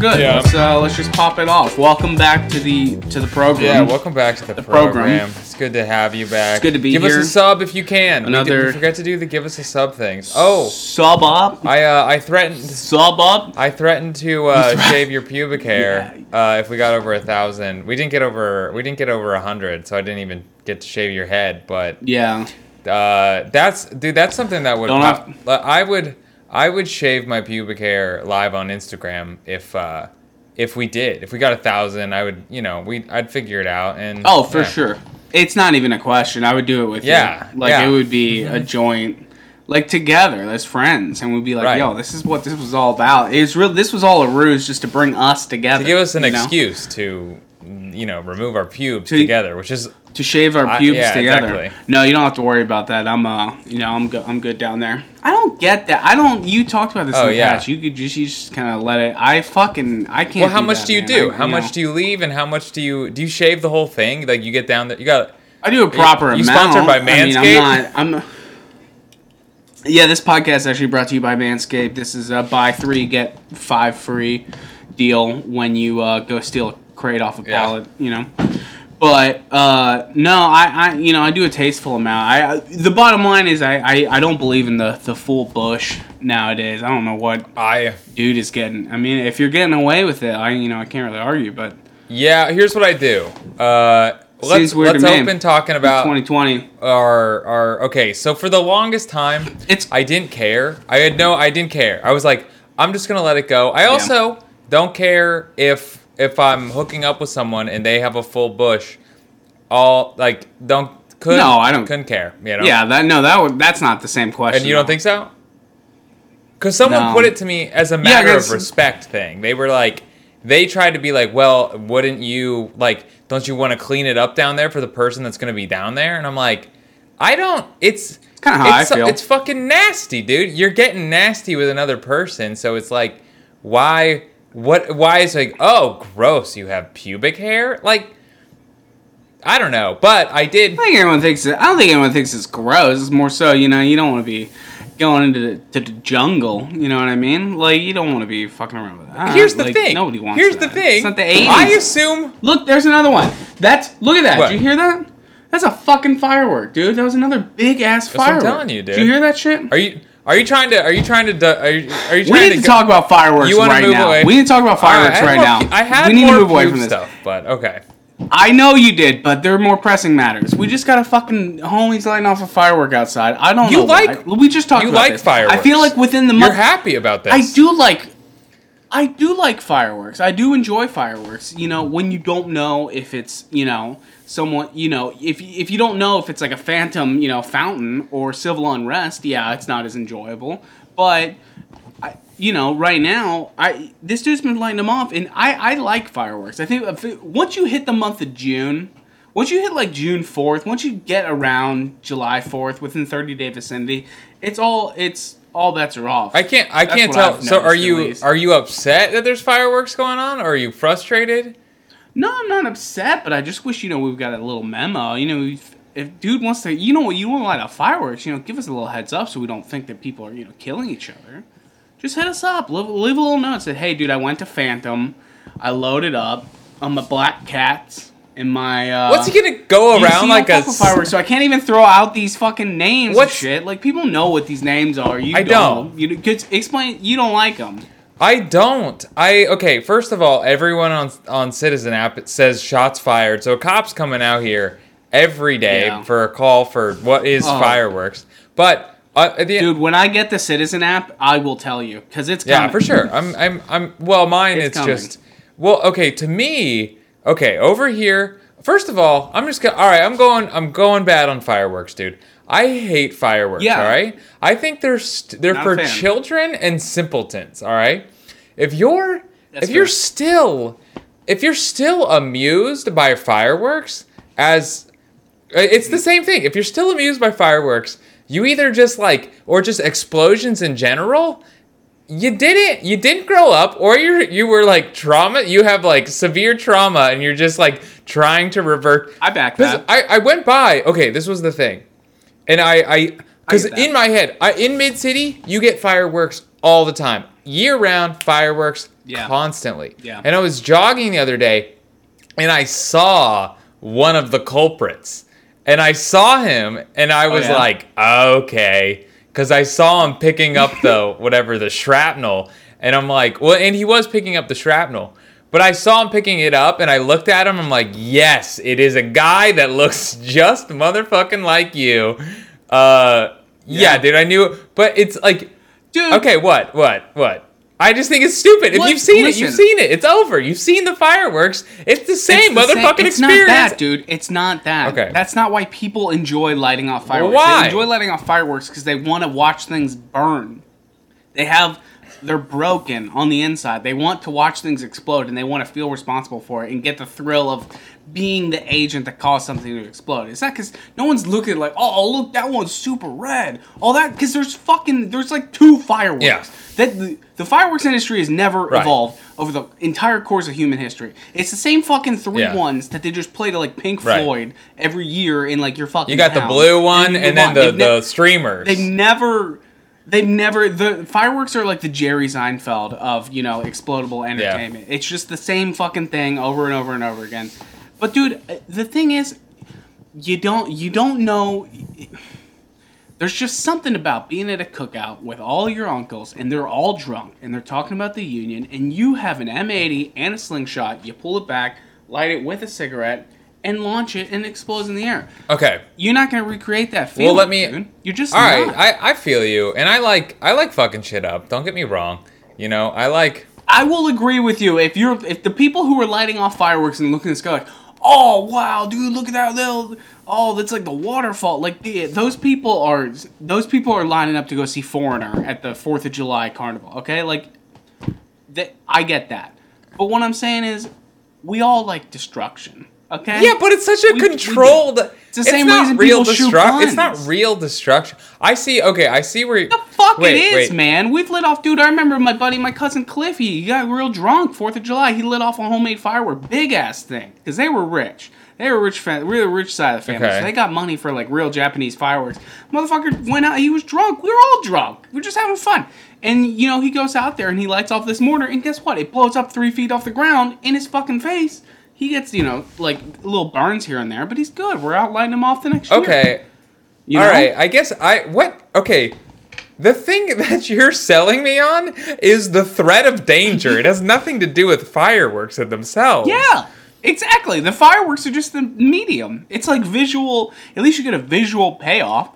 good. Yeah. Let's uh, let's just pop it off. Welcome back to the to the program. Yeah, welcome back to the, The program. program. It's good to have you back. It's good to be give here. Give us a sub if you can. We Another- did- we forgot to do the give us a sub things. Oh, Sub up. I uh, I threatened Sub up. I threatened to uh, shave your pubic hair uh, if we got over a thousand. We didn't get over we didn't get over a hundred, so I didn't even get to shave your head. But Yeah. uh, that's dude, that's something that would Don't have- I would I would shave my pubic hair live on Instagram if uh, if we did if we got a thousand. I would you know we I'd figure it out and Oh, for yeah. sure. It's not even a question. I would do it with Yeah, you. Like yeah. it would be a joint, like together as friends, and we'd be like, Right. "Yo, this is what this was all about." It's real. This was all a ruse just to bring us together. to give us an you know? excuse to you know remove our pubes To- together, which is to shave our pubes yeah, together. exactly. No, you don't have to worry about that. I'm uh, you know, I'm good. I'm good down there. I don't get that. I don't. You talked about this Oh, in the yeah. past. You could just, you just kind of let it. I fucking, I can't. well. How much that, do you man. do? I- how you much know. do you leave, and how much do you do you shave the whole thing? Like you get down there, you got I do a proper you amount. sponsored by I mean, Manscaped? I'm not. I'm. Yeah, this podcast is actually brought to you by Manscaped. This is a buy three get five free deal when you uh, go steal a crate off a Yeah. pallet. You know. But uh, no, I, I you know I do a tasteful amount. I, I the bottom line is I, I, I don't believe in the, the full bush nowadays. I don't know what I dude is getting. I mean, if you're getting away with it, I you know I can't really argue. But yeah. Here's what I do. Uh, let's let's open talking about 2020, our our okay. So for the longest time, it's I didn't care. I had no, I didn't care. I was like, I'm just gonna let it go. I also don't care if if I'm hooking up with someone and they have a full bush. All like don't could No, I don't- couldn't care. You know. yeah that no that would, that's not the same question. And you don't though. think so? Because someone No. put it to me as a matter of respect thing. They were like, they tried to be like, well, wouldn't you like? Don't you want to clean it up down there for the person that's going to be down there? And I'm like, I don't. It's kinda how I feel. It's fucking nasty, dude. You're getting nasty with another person, so it's like, why? What? Why is like, oh, gross? You have pubic hair? Like, I don't know, but I did. I think everyone thinks it. I don't think anyone thinks it's gross. It's more so, you know, you don't want to be going into the, to the jungle. You know what I mean? Like you don't want to be fucking around with that. Here's the Like, thing. Nobody wants. Here's that. the thing. It's not the 80s. I assume Look, there's another one. That's look at that. What? Did you hear that? That's a fucking firework, dude. That was another big ass what I'm telling you, dude. Did you hear that shit? Are you are you trying to are you trying to are you are you we need to go- talk about fireworks You right move now. away? We need to talk about fireworks I right more now. I had we need more to move away from this. stuff, but okay. I know you did, but there are more pressing matters. We just got a fucking homies lighting off a firework outside. I don't You know. like- why. we just talked you about like this. fireworks. I feel like within the month, You're happy about this. I do like. I do like fireworks. I do enjoy fireworks. You know, when you don't know if it's you know someone you know if if you don't know if it's like a phantom you know fountain or civil unrest, yeah, it's not as enjoyable. But I, you know, right now, I this dude's been lighting them off, and I I like fireworks. I think it, once you hit the month of June. Once you hit like June fourth, once you get around July fourth, within thirty day vicinity, it's all it's all bets are off. I can't I That's can't tell. I've So are noticed, at you least. are you upset that there's fireworks going on or are you frustrated? No, I'm not upset, but I just wish you know we've got a little memo. You know, if, if dude wants to, you know what, you want to light up fireworks, you know, give us a little heads up so we don't think that people are you know killing each other. Just hit us up. Leave, leave a little note. Say, hey, dude, I went to Phantom. I loaded up on my black cats and my. Uh, What's he gonna go around like a fireworks, so I can't even throw out these fucking names What shit. Like people know what these names are. You I don't. don't. You could explain. You don't like them. I don't. I okay. First of all, everyone on on Citizen app it says shots fired. So cop's coming out here every day Yeah. for a call for what is Oh. fireworks. But uh, the Dude, when I get the Citizen app, I will tell you because it's yeah, for sure. I'm I'm I'm. Well, mine It's it's, coming. just well. Okay, to me, okay, over here. First of all, I'm just gonna. All right, I'm going. I'm going bad on fireworks, dude. I hate fireworks. Yeah. All right. I think they're st- they're Not for children and simpletons. All right. If you're That's if you're still if you're still amused by fireworks as uh, it's the same thing. If you're still amused by fireworks, you either just like or just explosions in general, you didn't you didn't grow up or you you were like trauma you have like severe trauma and you're just like trying to revert I back that. I, I went by okay this was the thing and i i because in my head I, in mid city you get fireworks all the time year round fireworks Yeah. constantly. Yeah. And I was jogging the other day, and I saw one of the culprits, and I saw him, and I oh, was Oh, yeah? like, okay, because I saw him picking up the whatever the shrapnel, and I'm like, well, and he was picking up the shrapnel. But I saw him picking it up and I looked at him. I'm like, yes, it is a guy that looks just motherfucking like you. Uh, yeah, Yeah. dude, I knew it. But it's like, Dude. okay, what, what, what? I just think it's stupid. If What? you've seen it, you've seen it. It's over. You've seen the fireworks. It's the same It's the motherfucking same- it's experience. not that, dude. It's not that. Okay. That's not why people enjoy lighting off fireworks. why? They enjoy lighting off fireworks because they want to watch things burn. They have they're broken on the inside. They want to watch things explode and they want to feel responsible for it and get the thrill of being the agent that caused something to explode. It's not because no one's looking like, oh, oh, look, that one's super red. All that because there's fucking there's like two fireworks. Yeah. That the, the fireworks industry has never Right. evolved over the entire course of human history. It's the same fucking three Yeah. ones that they just play to like Pink Right. Floyd every year in like your fucking. You got the blue one you and then on. the, They've ne- the streamers. They've never. They've never. The fireworks are like the Jerry Seinfeld of you know explodable entertainment. It's just the same fucking thing over and over and over again. But dude, uh, the thing is, you don't you don't know. There's just something about being at a cookout with all your uncles and they're all drunk and they're talking about the union and you have an M80 and a slingshot. You pull it back, light it with a cigarette, and launch it and it explodes in the air. okay. You're not gonna recreate that feeling. Well, let me- Dude. You're just All right, not. I, I feel you, and I like I like fucking shit up. Don't get me wrong. You know, I like I will agree with you if you're if the people who are lighting off fireworks and looking at the sky like, oh wow, dude, look at that little oh that's like the waterfall. Like the, those people are those people are lining up to go see Foreigner at the Fourth of July carnival. Okay, like that I get that, but what I'm saying is we all like destruction. Okay. Yeah, but it's such a We- we controlled. It's the same not reason real people shoot destruction. It's not real destruction. I see. Okay, I see where. The fuck wait, it is, wait. man. We've lit off, dude. I remember my buddy, my cousin Cliffy. He got real drunk Fourth of July. He lit off a homemade firework, big ass thing, because they were rich. They were rich, fam- really rich side of the family. Okay. So they got money for like real Japanese fireworks. Motherfucker went out. He was drunk. We were all drunk. We were just having fun. And you know, he goes out there and he lights off this mortar, and guess what? It blows up three feet off the ground in his fucking face. He gets, you know, like little burns here and there, but he's good. We're outlining him off the next year. Okay. You know? right. I guess I what. Okay. The thing that you're selling me on is the threat of danger. it has nothing to do with fireworks in themselves. Yeah, exactly. The fireworks are just the medium. It's like visual. At least you get a visual payoff.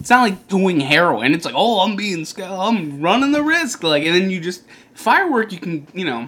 It's not like doing heroin. It's like, oh, I'm being, I'm running the risk. Like, and then you just firework. You can, you know.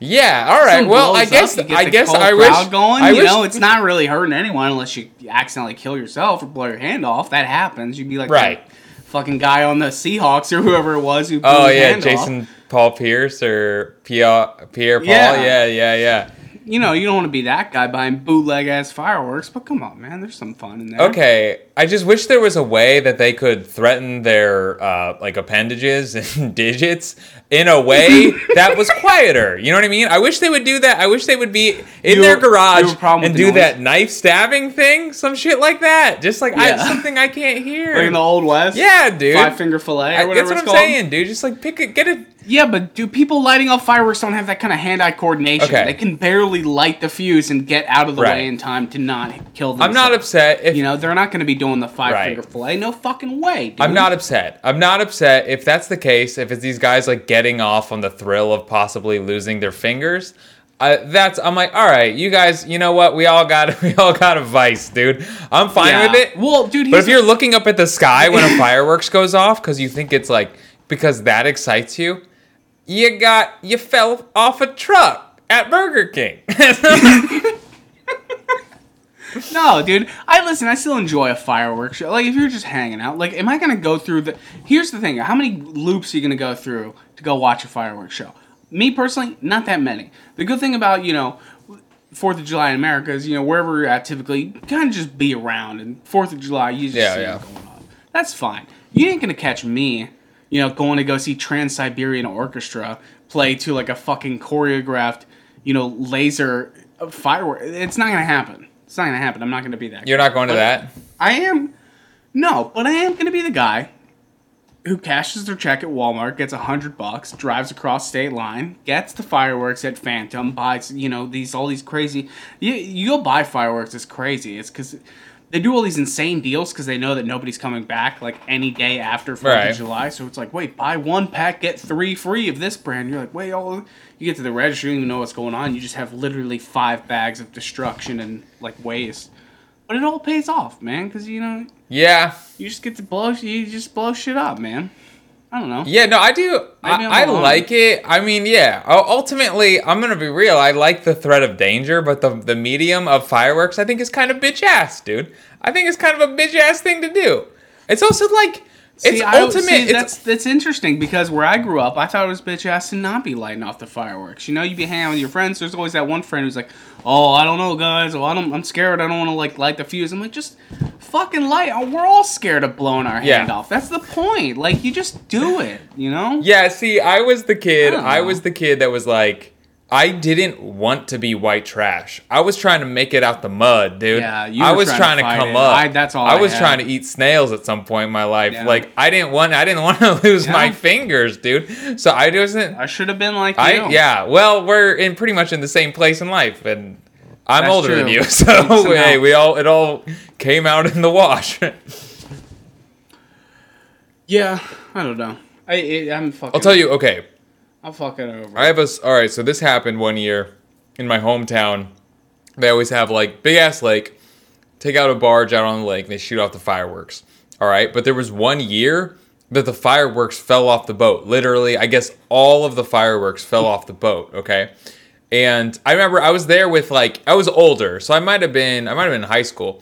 Yeah. All right. Well, I guess up, I guess I wish. going. I you wish. know, it's not really hurting anyone unless you accidentally kill yourself or blow your hand off. That happens. You'd be like Right. that fucking guy on the Seahawks or whoever it was who. blew oh yeah, hand off. Jason Paul Pierce or Pierre Pierre Paul. Yeah. Yeah. Yeah. Yeah. You know, you don't want to be that guy buying bootleg ass fireworks, but come on, man. There's some fun in there. Okay, I just wish there was a way that they could threaten their uh, like appendages and digits in a way that was quieter. You know what I mean? I wish they would do that. I wish they would be in You- their garage a and do noise? that knife stabbing thing, some shit like that. Just like I, something I can't hear. Like in the old west. yeah, dude. Five finger fillet or I, that's what I'm called. saying, dude. Just like pick it, get it. Yeah, but do people lighting off fireworks don't have that kind of hand-eye coordination? Okay. They can barely light the fuse and get out of the Right. way in time to not kill themselves. I'm not upset if You know, they're not going to be doing the five Right. finger fillet. No fucking way. Dude. I'm not upset. I'm not upset if that's the case. If it's these guys like getting off on the thrill of possibly losing their fingers, uh, that's I'm like, all right, you guys. You know what? We all got we all got a vice, dude. I'm fine Yeah. with it. Well, dude, But if you're looking up at the sky when a fireworks goes off because you think it's like because that excites you, you got you fell off a truck at Burger King. No, dude. I listen. I still enjoy a fireworks show. Like if you're just hanging out, like, am I gonna go through the? Here's the thing: how many loops are you gonna go through to go watch a fireworks show? Me personally, not that many. The good thing about you know Fourth of July in America is you know wherever you're at, typically kind of just be around. And Fourth of July, you just Yeah, see yeah. it going on. That's fine. You ain't gonna catch me, you know, going to go see Trans Siberian Orchestra play to like a fucking choreographed, you know, laser firework. It's not gonna happen. It's not gonna happen. I'm not gonna be that. You're guy. not going to But that. I am. No, but I am gonna be the guy who cashes their check at Walmart, gets a hundred bucks, drives across state line, gets the fireworks at Phantom, buys you know these all these crazy. You you go buy fireworks, it's crazy. It's because they do all these insane deals because they know that nobody's coming back like any day after Fourth Right. of July. So it's like, wait, buy one pack, get three free of this brand. You're like, wait, oh, you get to the register, you don't even know what's going on. You just have literally five bags of destruction and like waste. But it all pays off, man, because you know Yeah. you just get to blow. You just blow shit up, man. I don't know. Yeah, no, I do. I, I like it. I mean, yeah. Ultimately, I'm gonna be real. I like the threat of danger, but the the medium of fireworks, I think, is kind of bitch ass, dude. I think it's kind of a bitch ass thing to do. It's also like it's See, I- ultimate. see, it's, that's that's interesting because where I grew up, I thought it was bitch ass to not be lighting off the fireworks. You know, you'd be hanging out with your friends. There's always that one friend who's like, "Oh, I don't know, guys. Oh, I don't. I'm scared. I don't want to like light the fuse." I'm like, just fucking light. Oh, we're all scared of blowing our Yeah. hand off. That's the point. Like, you just do it. You know? yeah. See, I was the kid. I I was the kid that was like. I didn't want to be white trash. I was trying to make it out the mud, dude. Yeah, you I was trying trying to to, come it. up. I- that's all I I was had. trying to eat snails at some point in my life. Yeah. Like I didn't want. I didn't want to lose my fingers, dude. So I wasn't. I should have been like you. Yeah. Well, we're in pretty much in the same place in life, and I'm That's older than true. you, so hey, we all it all came out in the wash. Yeah. I don't know. I, I I'm fucking. I'll tell you. Okay, I'm fucking over. I have a. All right, so this happened one year in my hometown. They always have like big ass lake. Take out a barge out on the lake. and They shoot off the fireworks. All right, but there was one year that the fireworks fell off the boat. Literally, I guess all of the fireworks fell off the boat. Okay, and I remember I was there with like I was older, so I might have been I might have been in high school,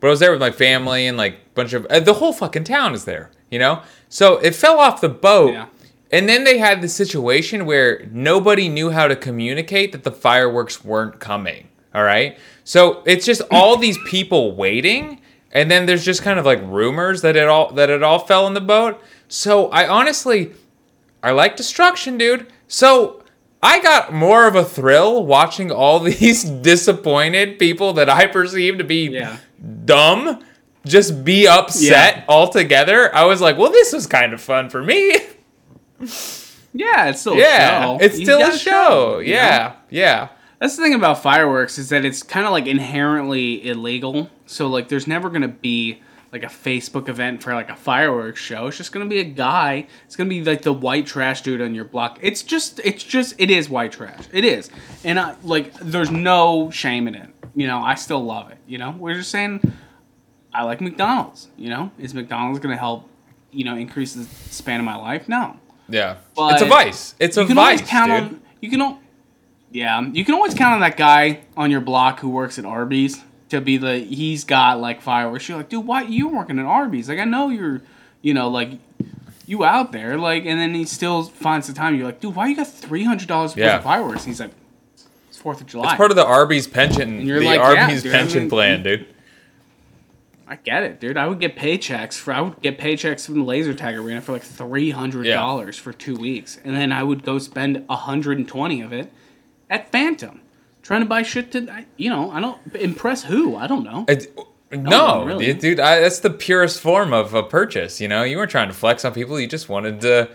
but I was there with my family and like a bunch of uh, the whole fucking town is there. You know, so it fell off the boat. Yeah. And then they had the situation where nobody knew how to communicate that the fireworks weren't coming. All right. So it's just all these people waiting, and then there's just kind of like rumors that it all that it all fell in the boat. So I honestly, I like destruction, dude. So I got more of a thrill watching all these disappointed people that I perceive to be Yeah. dumb just be upset altogether. I was like, well, this was kind of fun for me. Yeah, it's still yeah, a show. it's still a show. you know? Yeah, yeah. That's the thing about fireworks is that it's kind of like inherently illegal. So like, there's never gonna be like a Facebook event for like a fireworks show. It's just gonna be a guy. It's gonna be like the white trash dude on your block. It's just, it's just, it is white trash. It is, and I like, there's no shame in it. You know, I still love it. You know, we're just saying, I like McDonald's. You know, is McDonald's gonna help? You know, increase the span of my life? No. Yeah, But it's a vice. It's a you can vice, always count dude. on you can al- yeah um, you can always count on that guy on your block who works at Arby's to be the he's got like fireworks. You're like, dude, why you working at Arby's? Like I know you're, you know, like you out there, like, and then he still finds the time. You're like, dude, why you got three hundred dollars worth Yeah. of fireworks? And he's like, it's Fourth of July. It's part of the Arby's pension, you're the like, yeah, Arby's I pension mean- plan, dude. I get it, dude. I would get paychecks for I would get paychecks from the laser tag arena for like three hundred dollars for two weeks, and then I would go spend hundred and twenty of it at Phantom, trying to buy shit to you know I don't impress who I don't know. It, no, really. dude, I, that's the purest form of a purchase. You know, you weren't trying to flex on people. You just wanted to.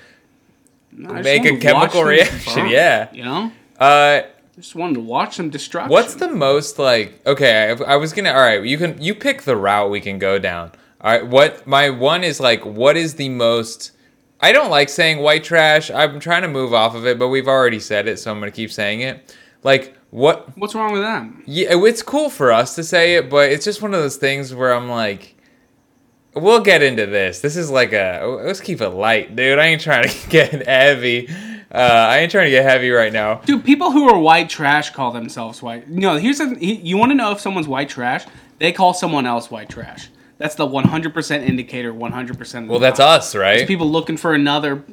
No, make a wanted to watch chemical reaction, burn, yeah. you know, Uh, just wanted to watch them destruction. What's the most like? Okay, I, I was gonna. All right, you can you pick the route we can go down. All right, what my one is like? What is the most? I don't like saying white trash. I'm trying to move off of it, but we've already said it, so I'm gonna keep saying it. Like what? What's wrong with them? Yeah, it's cool for us to say it, but it's just one of those things where I'm like, we'll get into this. This is like a let's keep it light, dude. I ain't trying to get heavy. Uh, I ain't trying to get heavy right now. Dude, people who are white trash call themselves white. No, here's the. he- You want to know if someone's white trash? They call someone else white trash. That's the 100% indicator. 100%. Of the Well, that's time. us, right? people looking for another.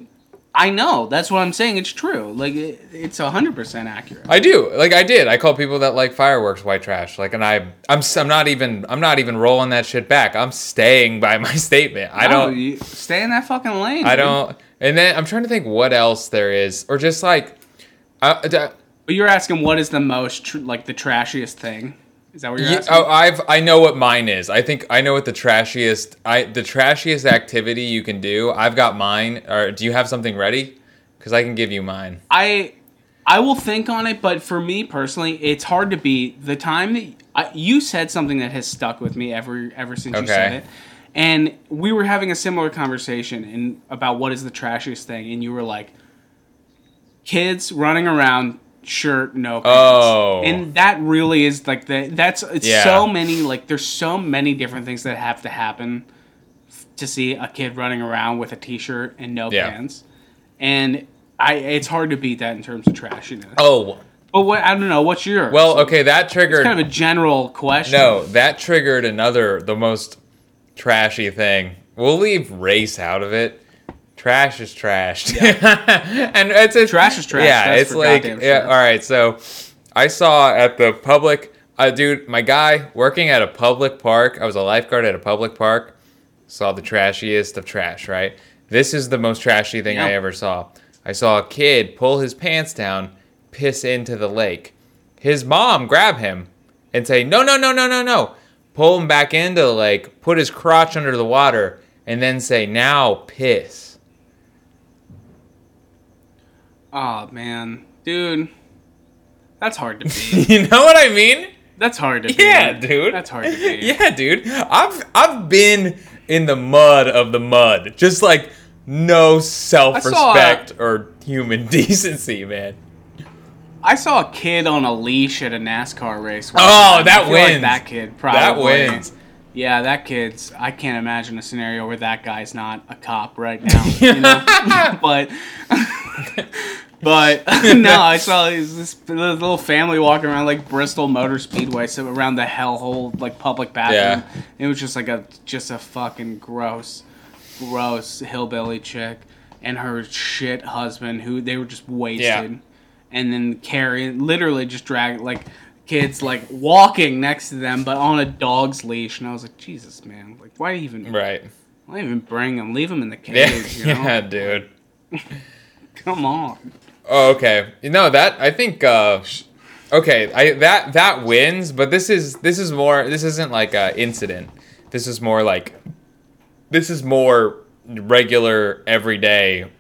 I know. That's what I'm saying. It's true. Like it, it's 100% accurate. I do. Like I did. I call people that like fireworks white trash. Like, and I, I'm, I'm not even, I'm not even rolling that shit back. I'm staying by my statement. I No, don't, you stay in that fucking lane. I dude. don't. And then I'm trying to think what else there is, or just like, uh, d- But you're asking what is the most tr- like the trashiest thing? Is that what you're Yeah, asking? oh, I've I know what mine is. I think I know what the trashiest I the trashiest activity you can do. I've got mine. Or do you have something ready? Because I can give you mine. I I will think on it, but for me personally, it's hard to beat the time that I, you said something that has stuck with me ever ever since you said Okay. it. And we were having a similar conversation in about what is the trashiest thing, and you were like, kids running around, shirt no pants, Oh. and that really is like the that's it's Yeah. so many like there's so many different things that have to happen to see a kid running around with a t-shirt and no Yeah. pants, and I it's hard to beat that in terms of trashiness. Oh But what I don't know. What's your well, okay. That triggered. kind of a general question. no, that triggered another the most trashy thing. We'll leave race out of it. Trash is trashed, and it's a, Trash is trash, Yeah, that's it's like yeah. sure. All right, so I saw at the public, uh, dude, my guy working at a public park. I was a lifeguard at a public park. Saw the trashiest of trash. Right, this is the most trashy thing I ever saw. I saw a kid pull his pants down, piss into the lake. His mom grab him and say, "No, no, no, no, no, no." Pull him back into the lake, put his crotch under the water, and then say, "Now piss." Oh man, dude, that's hard to beat. you know what I mean? that's hard to beat. Yeah, dude. That's hard to beat. Yeah, dude. I've I've been in the mud of the mud. Just like no self-respect or human decency, man. I saw a kid on a leash at a NASCAR race. Oh, time. that I feel like wins. that kid probably. That wins. Yeah, that kid's. I can't imagine a scenario where that guy's not a cop right now. You know? but, but no, I saw this, this little family walking around like Bristol Motor Speedway, so around the hellhole like public bathroom. It was just like a just a fucking gross, gross hillbilly chick and her shit husband who they were just wasted, and then carrying literally just dragging like kids like walking next to them but on a dog's leash. And I was like Jesus man like why even Right. why even bring them leave them in the Yeah, cage you know? yeah, dude. come on Oh, okay. You know that I think uh okay, I that that wins, but this is this is more this isn't like a incident. This is more like this is more regular everyday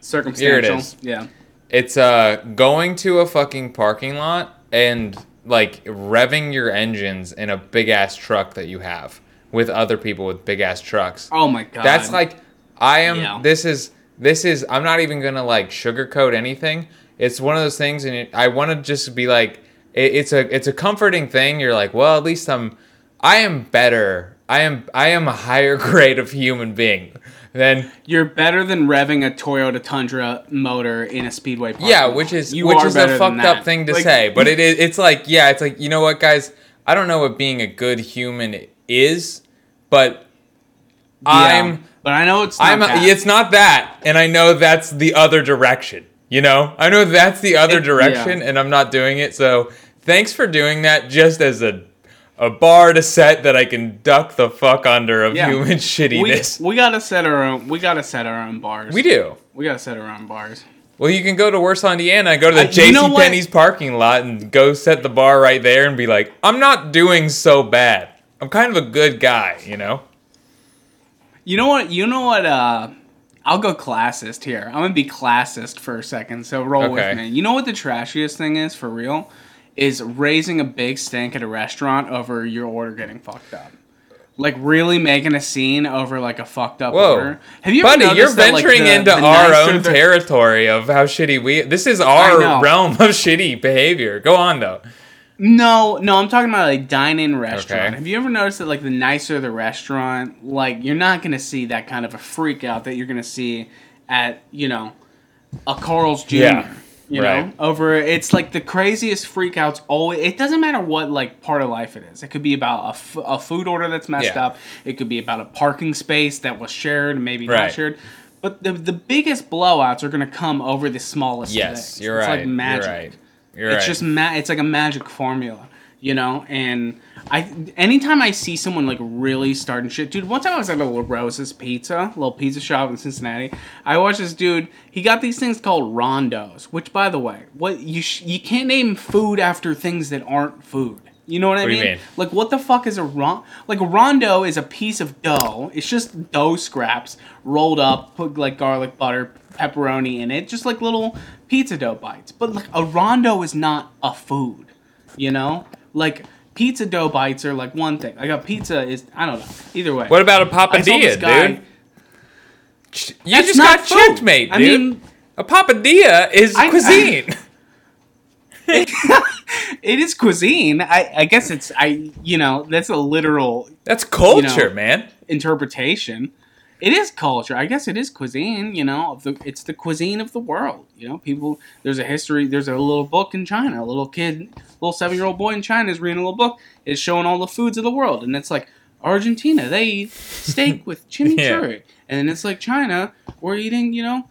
circumstantial is. yeah It's uh going to a fucking parking lot and like revving your engines in a big ass truck that you have with other people with big ass trucks. oh my god That's like I am Yeah. this is this is I'm not even going to like sugarcoat anything. It's one of those things and it, I want to just be like it, it's a it's a comforting thing. You're like, "Well, at least I'm I am better. I am I am a higher grade of human being than you're better than revving a Toyota Tundra motor in a speedway parking Yeah, which is You which is a fucked up thing to Like- say, but it is it's like yeah, it's like you know what, guys, I don't know what being a good human is, but Yeah, I'm but I know it's not I'm that. it's not that, and I know that's the other direction. You know, I know that's the other It- direction, yeah. and I'm not doing it. So thanks for doing that, just as a a bar to set that I can duck the fuck under of Yeah. human we, shittiness. we gotta set our own we gotta set our own bars We do. we gotta set our own bars Well, you can go to Worcester, Indiana, go to the I- you know J.C. Penney's parking lot, and go set the bar right there, and be like, "I'm not doing so bad. I'm kind of a good guy," you know. You know what? You know what? Uh, I'll go classist here. I'm gonna be classist for a second. So roll Okay. with me. You know what the trashiest thing is for real? Is raising a big stink at a restaurant over your order getting fucked up. Like really making a scene over like a fucked up Whoa. order. Have you ever Buddy, you're that, like, venturing the- into the our own territory of how shitty we. This is our realm of shitty behavior. Go on though. No, no, I'm talking about like dine-in restaurant. Okay. Have you ever noticed that like the nicer the restaurant, like you're not gonna see that kind of a freak out that you're gonna see at you know a Carl's Jr. Yeah, You right. know, over it's like the craziest freak outs. Always, it doesn't matter what like part of life it is. It could be about a, f- a food order that's messed Yeah. up. It could be about a parking space that was shared, maybe not shared. But the the biggest blowouts are gonna come over the smallest. Yes, things. you're it's right. Like magic You're right. You're it's right. just ma- it's like a magic formula you know? And i anytime i see someone like really starting shit dude one time i was at a La Rosa's pizza little pizza shop in cincinnati. I watched this dude he got these things called rondos which by the way what you sh- you can't name food after things that aren't food You know what I What do mean? mean? Like, what the fuck is a ron? Like, rondo is a piece of dough. It's just dough scraps rolled up, put like garlic butter, pepperoni in it, just like little pizza dough bites. But like, a rondo is not a food. You know, like pizza dough bites are like one thing. Like a pizza is I don't know. Either way. What about a papadilla, guy- dude? You That's just got food. checkmate, I dude. mean- a papadilla is I- cuisine. it is cuisine. I, I guess it's I you know that's a literal That's culture, you know, man. interpretation. It is culture. I guess it is cuisine. You know, the it's the cuisine of the world. You know, people. There's a history. There's a little book in China. A little kid, little seven year old boy in China is reading a little book. It's showing all the foods of the world, and it's like Argentina, they eat steak with chimichurri, and then it's like China, we're eating you know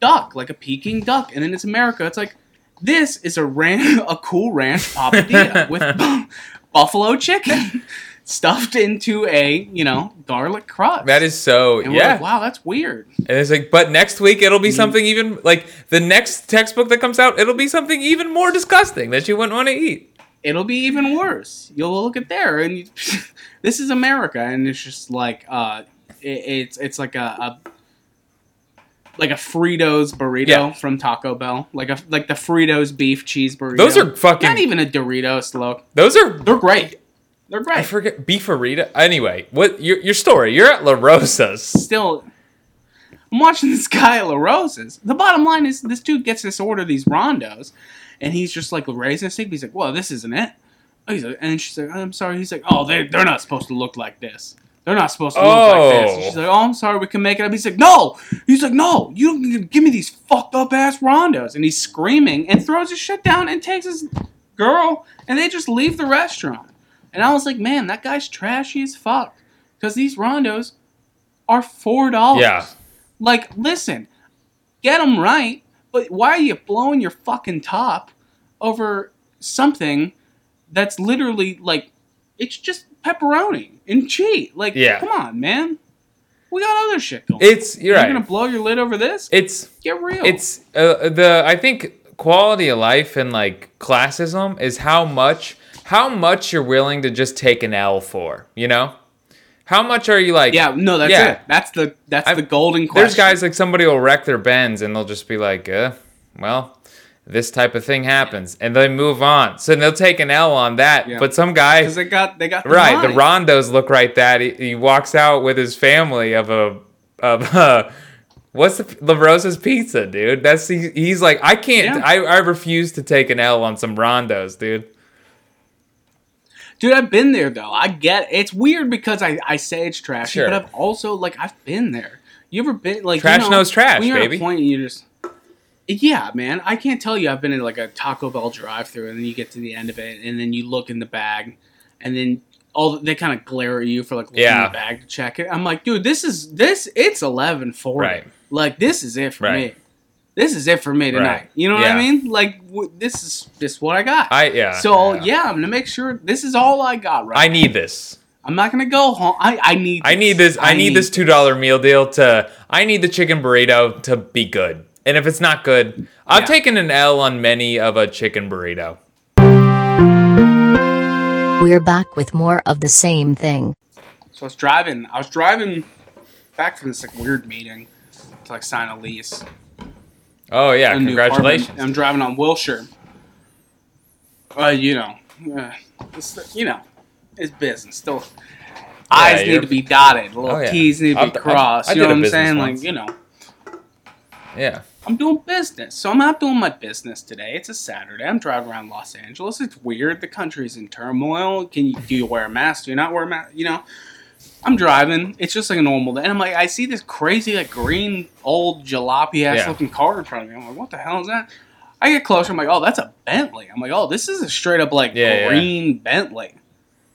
duck, like a Peking duck, and then it's America. It's like this is a ran a cool ranch papadilla with bu- buffalo chicken stuffed into a you know garlic crust. That is so and we're yeah. like, wow, that's weird. And it's like, but next week it'll Mm. be something even like the next textbook that comes out. It'll be something even more disgusting that you wouldn't want to eat. It'll be even worse. You'll look at there, and you, this is America, and it's just like uh, it, it's it's like a, a like a Fritos burrito Yeah. from Taco Bell, like a like the Fritos beef cheese burrito. Those are fucking- not even a Doritos look. Those are They're great. They're great. I forget beefarita. Anyway, what your your story? You're at La Rosa's. still I'm watching this guy at La Rosa's. The bottom line is this dude gets this order these rondos and he's just like raising a steak. He's like, Well, this isn't it. He's like, and she's like, I'm sorry. He's like, Oh, they they're not supposed to look like this. They're not supposed to look like this. And she's like, Oh, I'm sorry, we can make it up. He's like, No! He's like, No, you don't need to give me these fucked up ass rondos. And he's screaming and throws his shit down and takes his girl and they just leave the restaurant. And I was like, man, that guy's trashy as fuck. Because these rondos are four dollars. Yeah. Like, listen, get them right, but why are you blowing your fucking top over something that's literally like, it's just pepperoni and cheat. Like, Yeah. come on, man. We got other shit going. It's you're You're right. gonna blow your lid over this? It's Get real. it's uh, the I think quality of life and like classism is how much how much you're willing to just take an L for. You know, how much are you like? yeah, no, that's Yeah. it. That's the that's I've- the golden question. There's guys like somebody will wreck their Benz and they'll just be like, uh, well, this type of thing happens, and they move on. So they'll take an L on that. Yeah. But some guy, because they got they got the right, the. Rondos look right that he, he walks out with his family of a of a. What's the La Rosa's pizza, dude? That's he, he's like I can't. Yeah. I, I refuse to take an L on some Rondos, dude. Dude, I've been there though. I get it's weird because I, I say it's trashy, Sure. but I've also like I've been there. You ever been like Trash you know, knows trash, when you're baby. At a point you just yeah, man. I can't tell you. I've been in like a Taco Bell drive-through, and then you get to the end of it, and then you look in the bag, and then all they kind of glare at you for like looking Yeah. in the bag to check it. I'm like, dude, this is this. It's eleven forty. Right. Like this is it for Right. me. This is it for me tonight. Right. You know what Yeah. I mean? Like w- this is this is what I got. I yeah. So yeah, I'm gonna make sure this is all I got right. I need this. I'm not gonna go home. I, I need. I need this. I, need, this two dollar meal deal to. I need the chicken burrito to be good. And if it's not good, I've Yeah. taken an L on many of a chicken burrito. We're back with more of the same thing. So I was driving. I was driving back from this like weird meeting to like sign a lease. Oh yeah, congratulations. I'm driving on Wilshire. Uh, you know, uh, it's, you know, it's business. Still, I's need to be dotted. Little Oh, yeah. T's need to I've- be I've- crossed. I you know what I'm saying? once. Like, you know, Yeah. I'm doing business, so I'm not doing my business today. It's a Saturday. I'm driving around Los Angeles. It's weird. The country's in turmoil. Can you do you wear a mask? Do you not wear a mask? You know, I'm driving. It's just like a normal day, and I'm like, I see this crazy like green old jalopy ass Yeah. looking car in front of me. I'm like, what the hell is that? I get closer. I'm like, oh, that's a Bentley. I'm like, oh, this is a straight up like Yeah, yeah. green Bentley.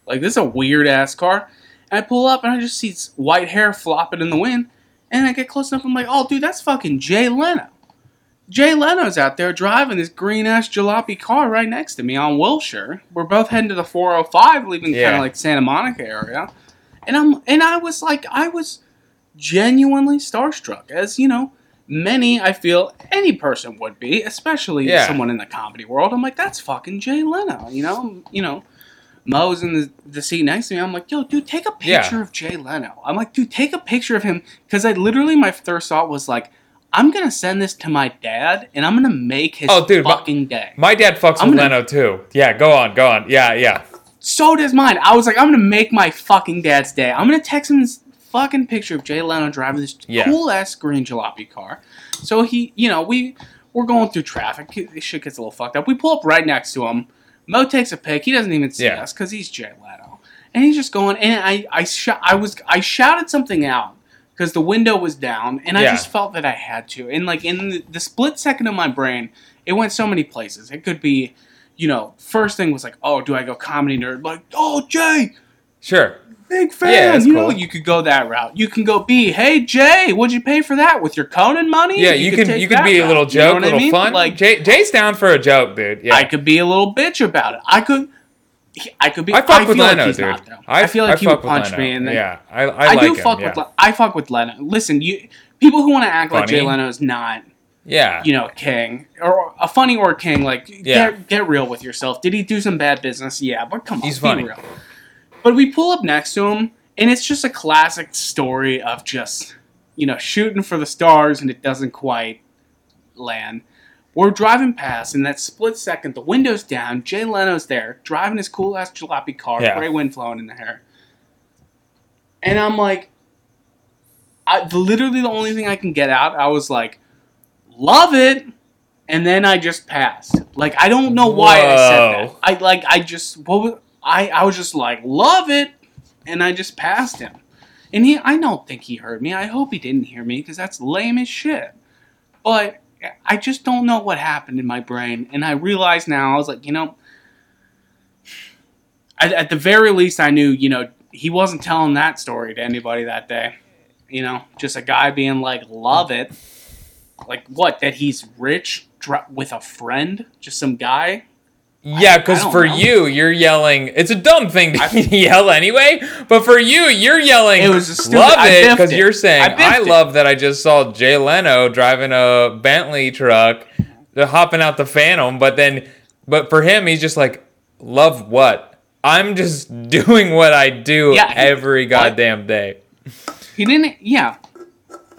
Like this is a weird ass car. And I pull up and I just see white hair flopping in the wind. And I get close enough. I'm like, oh, dude, that's fucking Jay Leno. Jay Leno's out there driving this green ass jalopy car right next to me on Wilshire. We're both heading to the 405, leaving kind of like Santa Monica area. And I'm and I was like, I was genuinely starstruck. As you know, many I feel any person would be, especially Yeah. someone in the comedy world. I'm like, that's fucking Jay Leno, you know, you know. Mo's in the, the seat next to me. I'm like, yo, dude, take a Yeah. picture of Jay Leno. I'm like, dude, take a picture of him because I literally my first thought was like, I'm gonna send this to my dad and I'm gonna make his Oh, dude, my- fucking day. My dad fucks I'm with gonna- Leno too. Yeah, go on, go on. Yeah, yeah. So does mine. I was like, I'm gonna make my fucking dad's day. I'm gonna text him this fucking picture of Jay Leno driving this Yeah. cool ass green jalopy car. So he, you know, we we're going through traffic. This shit gets a little fucked up. We pull up right next to him. Mo takes a pic. He doesn't even see Yeah. us because he's Jay Leno, and he's just going. And I, I, sh- I was, I shouted something out because the window was down, and I Yeah. just felt that I had to. And like in the, the split second of my brain, it went so many places. It could be, you know, first thing was like, oh, do I go comedy nerd? Like, oh, Jay, Sure. big fan. Yeah, you know, you could go that route. You can go B. Hey, Jay, what'd you pay for that with your Conan money? Yeah, you, can you can that be a route. little You know joke, what I little mean? fun. Like, Jay, Jay's down for a joke, dude. Yeah. I could be a little bitch about it. I could. I could be. I fuck with feel Leno, like he's dude. not, though. I, I, feel like he would punch me, and then yeah, I, I, I, like do him, fuck yeah. with. Le- I fuck with Leno. Listen, you people who want to act like Jay Leno is not, Yeah, you know, king or a funny or king. Like, Yeah. get get real with yourself. Did he do some bad business? Yeah, but come on, He's be funny. real. But we pull up next to him, and it's just a classic story of just, you know, shooting for the stars and it doesn't quite land. We're driving past, and that split second, the window's down. Jay Leno's there, driving his cool ass jalopy car, Yeah. great wind flowing in the hair. And I'm like, I, literally the only thing I can get out, I was like, love it. And then I just passed. Like I don't know why I said that. I like I just what was, I I was just like love it, and I just passed him. And he I don't think he heard me. I hope he didn't hear me because that's lame as shit. But I just don't know what happened in my brain, and I realize now I was like you know. At, at the very least, I knew you know he wasn't telling that story to anybody that day. You know, just a guy being like, "Love it." Like what? That he's rich dr- with a friend, just some guy. Yeah. Because for know. you, you're yelling. It's a dumb thing to I- yell anyway. But for you, you're yelling. It was a stupid- love it because you're saying I I, it." love that I just saw Jay Leno driving a Bentley truck, hopping out the Phantom. But then, but for him, he's just like, love what? I'm just doing what I do Yeah, every what? goddamn day. He didn't. Yeah,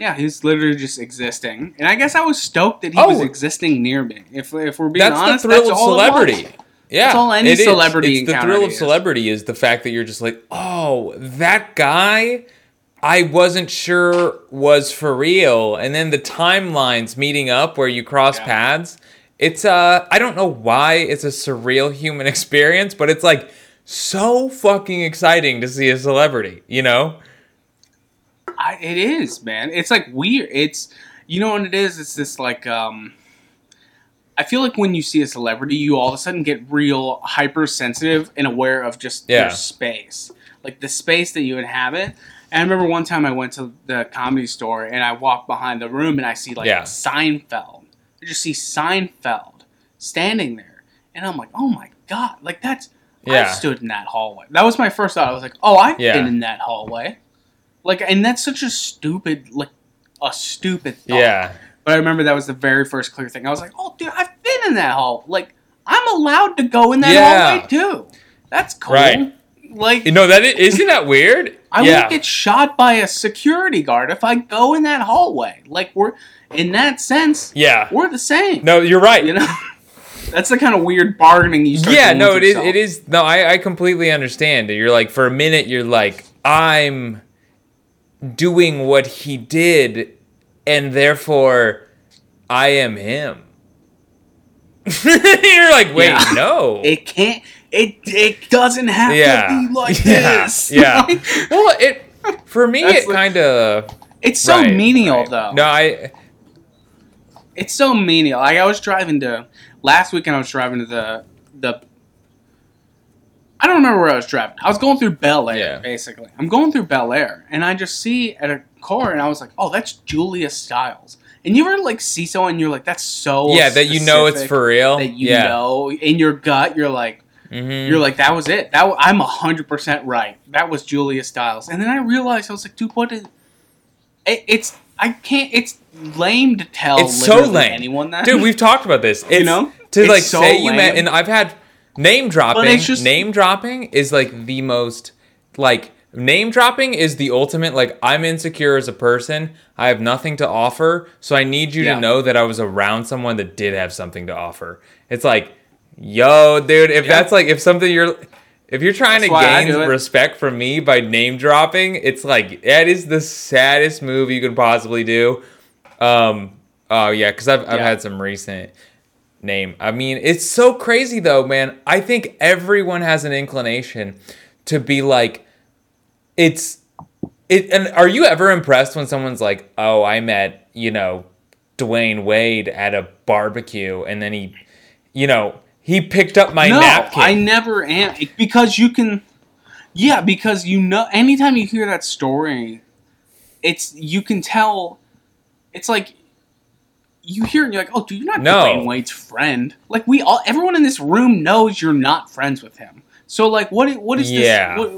yeah. He's literally just existing, and I guess I was stoked that he was Oh. existing near me. If if we're being That's honest, the thrill that's of celebrity. Yeah, That's all any it is. celebrity It's the thrill of is. celebrity is the fact that you're just like, oh, that guy. I wasn't sure was for real, and then the timelines meeting up where you cross Yeah. paths. It's uh, I don't know why it's a surreal human experience, but it's like so fucking exciting to see a celebrity. You know? I, it is, man. It's like weird. It's you know what it is. It's this like um. I feel like when you see a celebrity, you all of a sudden get real hypersensitive and aware of just Yeah. their space, like the space that you inhabit. And I remember one time I went to the comedy store and I walked behind the room and I see like Yeah. Seinfeld. I just see Seinfeld standing there, and I'm like, oh my god, like that's. Yeah. I stood in that hallway. That was my first thought. I was like, oh, I've Yeah. been in that hallway. Like, and that's such a stupid, like, a stupid thought. Yeah. But I remember that was the very first clear thing. I was like, oh, dude, I've been in that hall. Like, I'm allowed to go in that Yeah. hallway too. That's cool. Right. Like, You know that is, isn't that weird? I yeah. won't get shot by a security guard if I go in that hallway. Like, we're, in that sense, yeah. we're the same. No, you're right. You know? That's the kind of weird bargaining you start yeah no it is yourself. it is no I, I completely understand you're like for a minute you're like i'm doing what he did and therefore i am him you're like wait Yeah. no It can't. It it doesn't have yeah to be like yeah this. yeah Like, well it for me it like- kind of it's so menial though. no i It's so menial. Like I was driving to last weekend. I was driving to the the. I don't remember where I was driving. I was going through Bel Air, Yeah. basically. I'm going through Bel Air, and I just see at a car, and I was like, "Oh, that's Julia Stiles." And you ever like see someone, and you're like, "That's so yeah that you know it's for real That you yeah know in your gut, you're like, Mhm. You're like, that was it. That w- I'm hundred percent right. That was Julia Stiles. And then I realized I was like, dude, what is? It, it's I can't. It's lame to tell. It's so lame. Anyone that Dude, we've talked about this. It's, know? to like so say you met, and I've had name dropping. just- name dropping is like the most like name dropping is the ultimate. Like I'm insecure as a person. I have nothing to offer, so I need you Yeah. to know that I was around someone that did have something to offer. It's like, yo, dude, if Yeah. that's like if something you're. If you're trying That's to gain respect from me by name dropping, it's like that is the saddest move you could possibly do. Um, oh yeah, because I've I've Yeah. had some recent name. I mean, it's so crazy though, man. I think everyone has an inclination to be like, it's it. And are you ever impressed when someone's like, "Oh, I met you know Dwyane Wade at a barbecue," and then he, you know, he picked up my no, napkin. I never am because you can. Yeah, because you know, anytime you hear that story, it's you can tell. It's like you hear and you're like, "Oh, dude, you're not No. Dwyane Wade's friend." Like we all, everyone in this room knows you're not friends with him. So like, what? What is Yeah. this? What,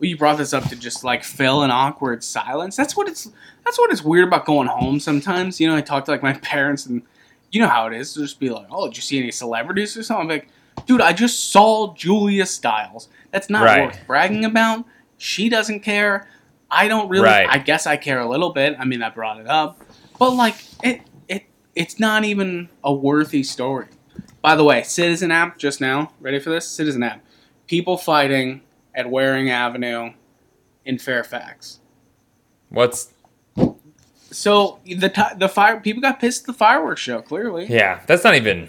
well, you brought this up to just like fill an awkward silence. That's what it's. That's what it's weird about going home sometimes. You know, I talk to like my parents and you know how it is. They'll just be like, "Oh, did you see any celebrities or something?" I'm like, "Dude, I just saw Julia Stiles. That's not Right. worth bragging about. She doesn't care. I don't really. Right. I guess I care a little bit. I mean, I brought it up, but like it, it's not even a worthy story. By the way, Citizen app just now. Ready for this? Citizen app. People fighting at Waring Avenue in Fairfax. What's So the ti the fire people got pissed at the fireworks show. Clearly, yeah? That's not even.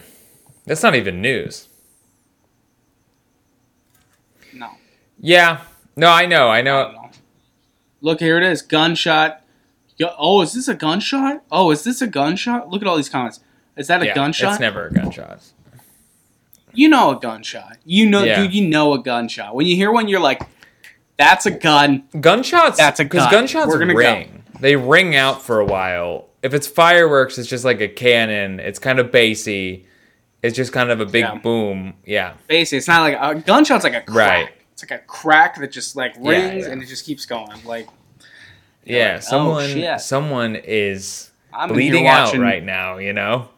That's not even news. no. Yeah. No, I know. I I know. don't know. Look, here it is. Gunshot. Yo- Oh, is this a gunshot? Oh, is this a gunshot? Look at all these comments. Is that a yeah, gunshot? It's never a gunshot. you know a gunshot. You know, Yeah. dude. You know a gunshot. When you hear one, you're like, "That's a gun." Gunshots. That's a gun. because gunshots We're gonna ring. They ring out for a while. If it's fireworks, it's just like a cannon. It's kind of bassy. It's just kind of a big Yeah. boom. Yeah. Basically, it's not like a gunshot's like a crack. Right. It's like a crack that just like rings and it just keeps going. Like Yeah. like, oh, someone. shit. someone is I'm bleeding out right now. You know.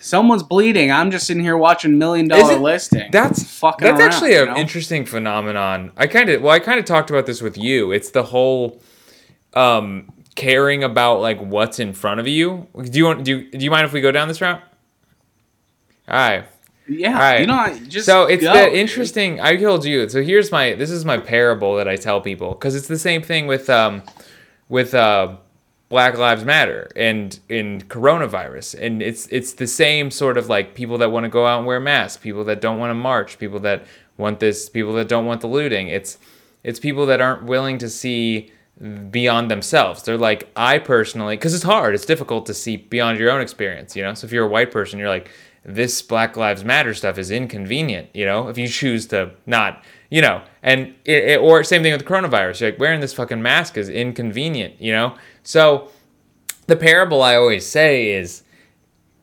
someone's bleeding. I'm just sitting here watching million dollar Isn't- listing. That's fucking. That's around, actually you an know? interesting phenomenon. I kind of well, I kind of talked about this with you. It's the whole um caring about like what's in front of you. Do you want do you, do you mind if we go down this route? All right. Yeah, Alright. you know, just so it's go, the dude. interesting. I told you. So here's my. This is my parable that I tell people because it's the same thing with um, with uh, Black Lives Matter and in coronavirus, and it's it's the same sort of like people that want to go out and wear masks, people that don't want to march, people that want this, people that don't want the looting. It's it's people that aren't willing to see beyond themselves. They're like, I personally, because it's hard, it's difficult to see beyond your own experience, you know. So if you're a white person, you're like, this Black Lives Matter stuff is inconvenient, you know. If you choose to not, you know, and it, it- or same thing with the coronavirus, you're like wearing this fucking mask is inconvenient, you know. So the parable I always say is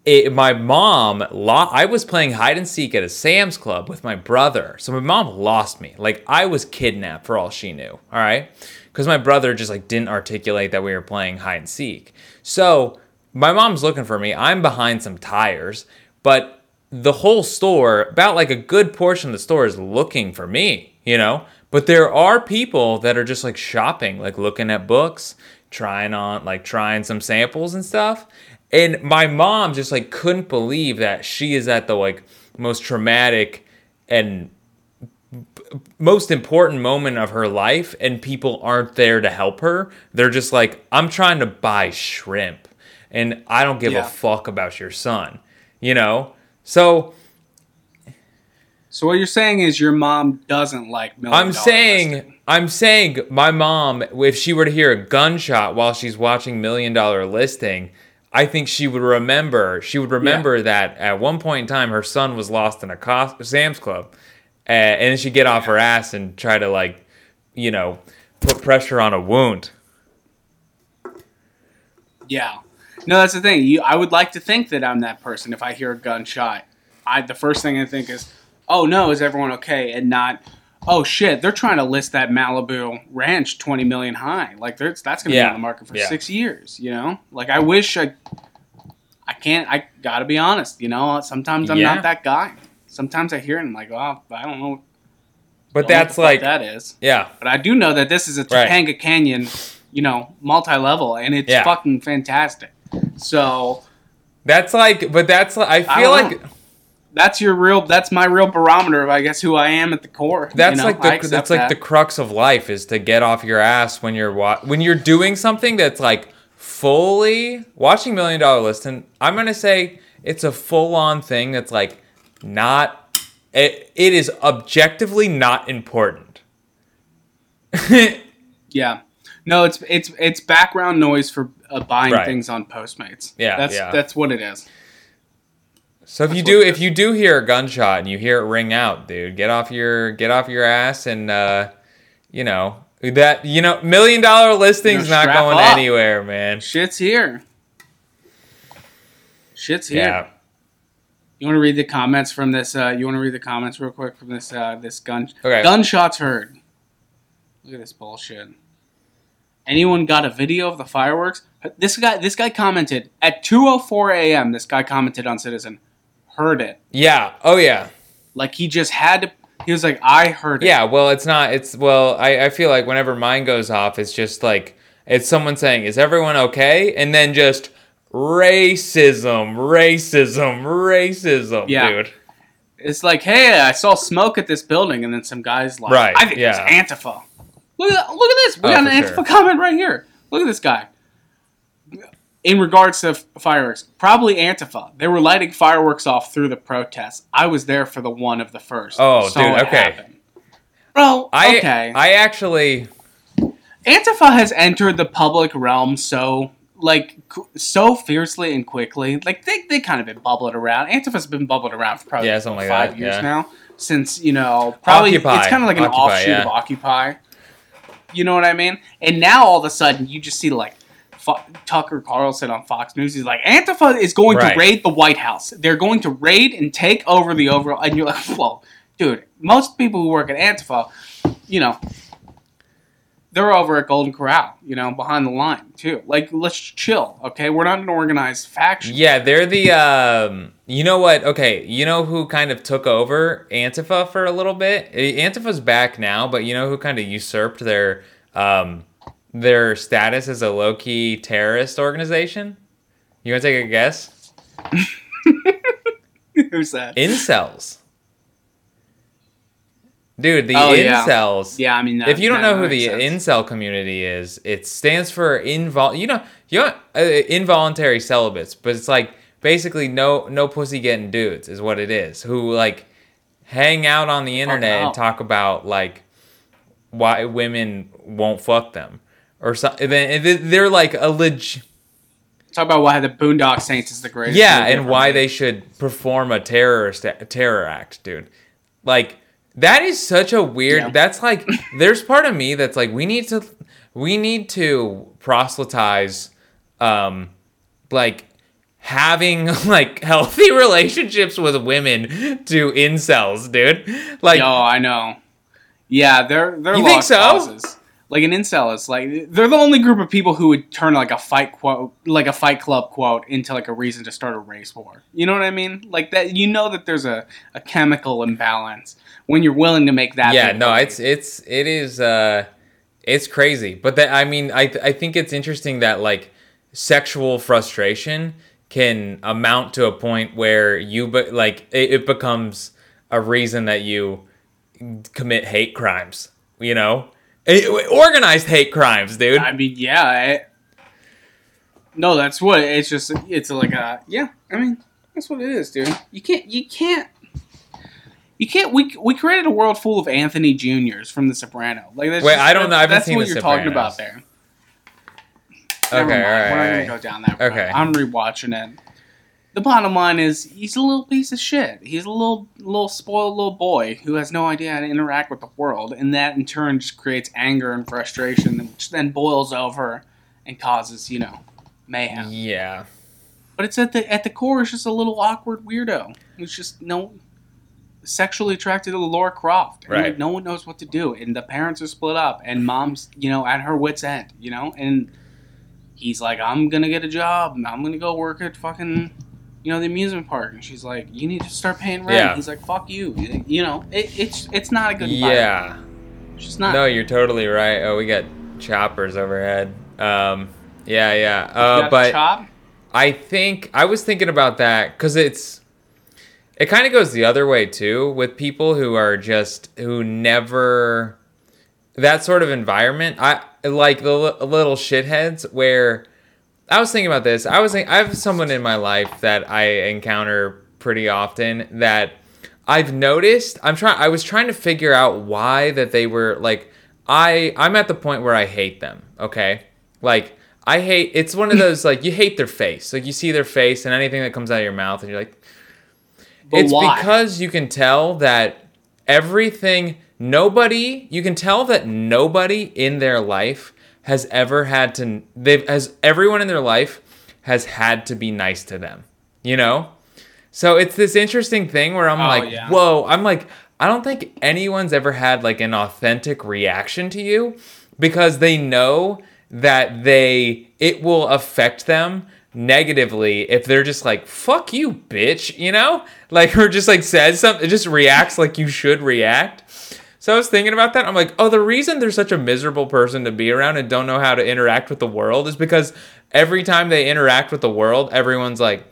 it, my mom lo- i was playing hide and seek at a sam's club with my brother so my mom lost me like i was kidnapped for all she knew all right because my brother just like didn't articulate that we were playing hide and seek so my mom's looking for me i'm behind some tires but the whole store about like a good portion of the store is looking for me you know? But there are people that are just like shopping like looking at books trying on like trying some samples and stuff. And my mom just like couldn't believe that she is at the like most traumatic and most important moment of her life and people aren't there to help her. They're just like i'm trying to buy shrimp and i don't give Yeah. a fuck about your son you know so So what you're saying is your mom doesn't like million I'm saying, listing. I'm saying, my mom, if she were to hear a gunshot while she's watching Million Dollar Listing, I think she would remember. She would remember that at one point in time, her son was lost in a Cos- Sam's Club, uh, and then she'd get off her ass and try to like, you know, put pressure on a wound. Yeah. No, that's the thing. You, I would like to think that I'm that person. If I hear a gunshot, I the first thing I think is, "Oh no, is everyone okay?" And not, oh shit, they're trying to list that Malibu ranch twenty million high. Like there's that's gonna be on the market for Yeah. six years. You know, like I wish I, I can't. I gotta be honest. You know, sometimes I'm Yeah. not that guy. Sometimes I hear it and I'm like, oh, I don't know. But don't know what that's the like, that is. yeah, But I do know that this is a Right. Topanga Canyon, you know, multi-level, and it's Yeah. fucking fantastic. So that's like, but that's I I feel don't like that's your real. That's my real barometer of, I guess, who I am at the core. that's you know? like the that's like that. the crux of life is to get off your ass when you're wa- when you're doing something that's like fully watching Million Dollar List, and I'm gonna say it's a full on thing that's like not. It, it is objectively not important. Yeah. No, it's it's it's background noise for uh, buying Right. things on Postmates. Yeah, that's yeah. that's what it is. So if you do if you do hear a gunshot and you hear it ring out, dude, get off your get off your ass and uh you know that you know million dollar listing's You know, not going up. anywhere, man. Shit's here. Shit's here. Yeah. You want to read the comments from this? Uh, you want to read the comments real quick from this? Uh, this gun. Okay. Gunshots heard. Look at this bullshit. Anyone got a video of the fireworks? This guy. This guy commented at 2:04 a.m. This guy commented on Citizen. Heard it. Yeah. Oh yeah. Like he just had to. He was like, I heard it. Yeah, well it's not it's well I, I feel like whenever mine goes off it's just like it's someone saying, Is everyone okay? And then just racism, racism, racism, Yeah. dude. It's like, hey, I saw smoke at this building, and then some guys like, Right, I think yeah. it's Antifa. Look at look at this. We Oh, got an Antifa sure. comment right here. Look at this guy. In regards to f- fireworks, probably Antifa. They were lighting fireworks off through the protests. I was there for the one of the first. Oh, dude, okay. happen. Bro, I okay. I actually Antifa has entered the public realm so like so fiercely and quickly. Like they they kind of been bubbling around. Antifa's been bubbling around for probably Yeah, like five that, years yeah. now. Since you know, probably Occupy. it's kind of like an Occupy, offshoot yeah. of Occupy. You know what I mean? And now all of a sudden, you just see like Fo- Tucker Carlson on Fox News. He's like, Antifa is going Right. to raid the White House. They're going to raid and take over the overall. And you're like, well, dude. Most people who work at Antifa, you know, they're over at Golden Corral, you know, behind the line too. Like, let's chill, okay? We're not an organized faction. Yeah, they're the um you know what? Okay, you know who kind of took over Antifa for a little bit? Antifa's back now, but you know who kind of usurped their um their status as a low-key terrorist organization? You want to take a guess? Who's that? Incels. Dude, the Oh, yeah. incels. yeah, I mean, that, if you don't know who the sense. incel community is, it stands for invol. You know, you know, uh, involuntary celibates, but it's like basically no no pussy getting dudes is what it is. Who like hang out on the internet no. and talk about like why women won't fuck them or something. Then they're like a legit. Talk about why the Boondock Saints is the greatest. Yeah, and why they should perform a terrorist a terror act, dude. Like that is such a weird. Yeah. That's like there's part of me that's like we need to we need to proselytize, um, like having like healthy relationships with women to incels, dude. Like Yo, I know. Yeah, they're they're You think lost so? causes. Like an incel is like they're the only group of people who would turn like a fight quote, like a Fight Club quote, into like a reason to start a race war. You know what I mean? Like that. You know that there's a, a chemical imbalance when you're willing to make that. yeah no a it's it's it is uh it's crazy but that i mean i i think it's interesting that like sexual frustration can amount to a point where you but like it, it becomes a reason that you commit hate crimes you know Eh, organized hate crimes dude I mean, yeah. It, no, that's what it's just. It's like a yeah. I mean, that's what it is, dude. You can't. You can't. You can't. We we created a world full of Anthony Juniors from The Soprano. Like that's Wait, just- I don't know, I That's what you're talking Sopranos. about there. okay all right, We're not gonna go down that road. Okay. I'm rewatching it. The bottom line is he's a little piece of shit. He's a little little spoiled little boy who has no idea how to interact with the world, and that in turn just creates anger and frustration, which then boils over and causes you know mayhem. yeah But it's at the at the core, it's just a little awkward weirdo. It's just no. sexually attracted to Laura Croft. And Right. like no one knows what to do. And the parents are split up and mom's, you know, at her wits end, you know? And he's like, I'm gonna get a job. I'm gonna go work at fucking you know, the amusement park. And she's like, You need to start paying rent. Yeah. He's like, Fuck you. You know, it, it's it's not a good environment. Yeah. It's just not No, you're totally right. Oh, we got choppers overhead. Um, yeah, yeah. Uh, but chop? I think I was thinking about that because it's it kind of goes the other way too with people who are just who never that sort of environment. I like the li- little shitheads where I was thinking about this. I was think, I have someone in my life that I encounter pretty often that I've noticed. I'm trying. I was trying to figure out why that they were like. I I'm at the point where I hate them. Okay, like I hate. It's one of those like you hate their face. Like you see their face and anything that comes out of your mouth, and you're like, But it's why? because you can tell that everything, nobody, you can tell that nobody in their life has ever had to, they've, as everyone in their life has had to be nice to them, you know? So it's this interesting thing where I'm Oh, like, yeah. whoa, I'm like, I don't think anyone's ever had like an authentic reaction to you because they know that they it will affect them negatively if they're just like fuck you bitch you know like or just like says something just reacts like you should react so i was thinking about that. I'm like oh the reason they're such a miserable person to be around and don't know how to interact with the world is because every time they interact with the world everyone's like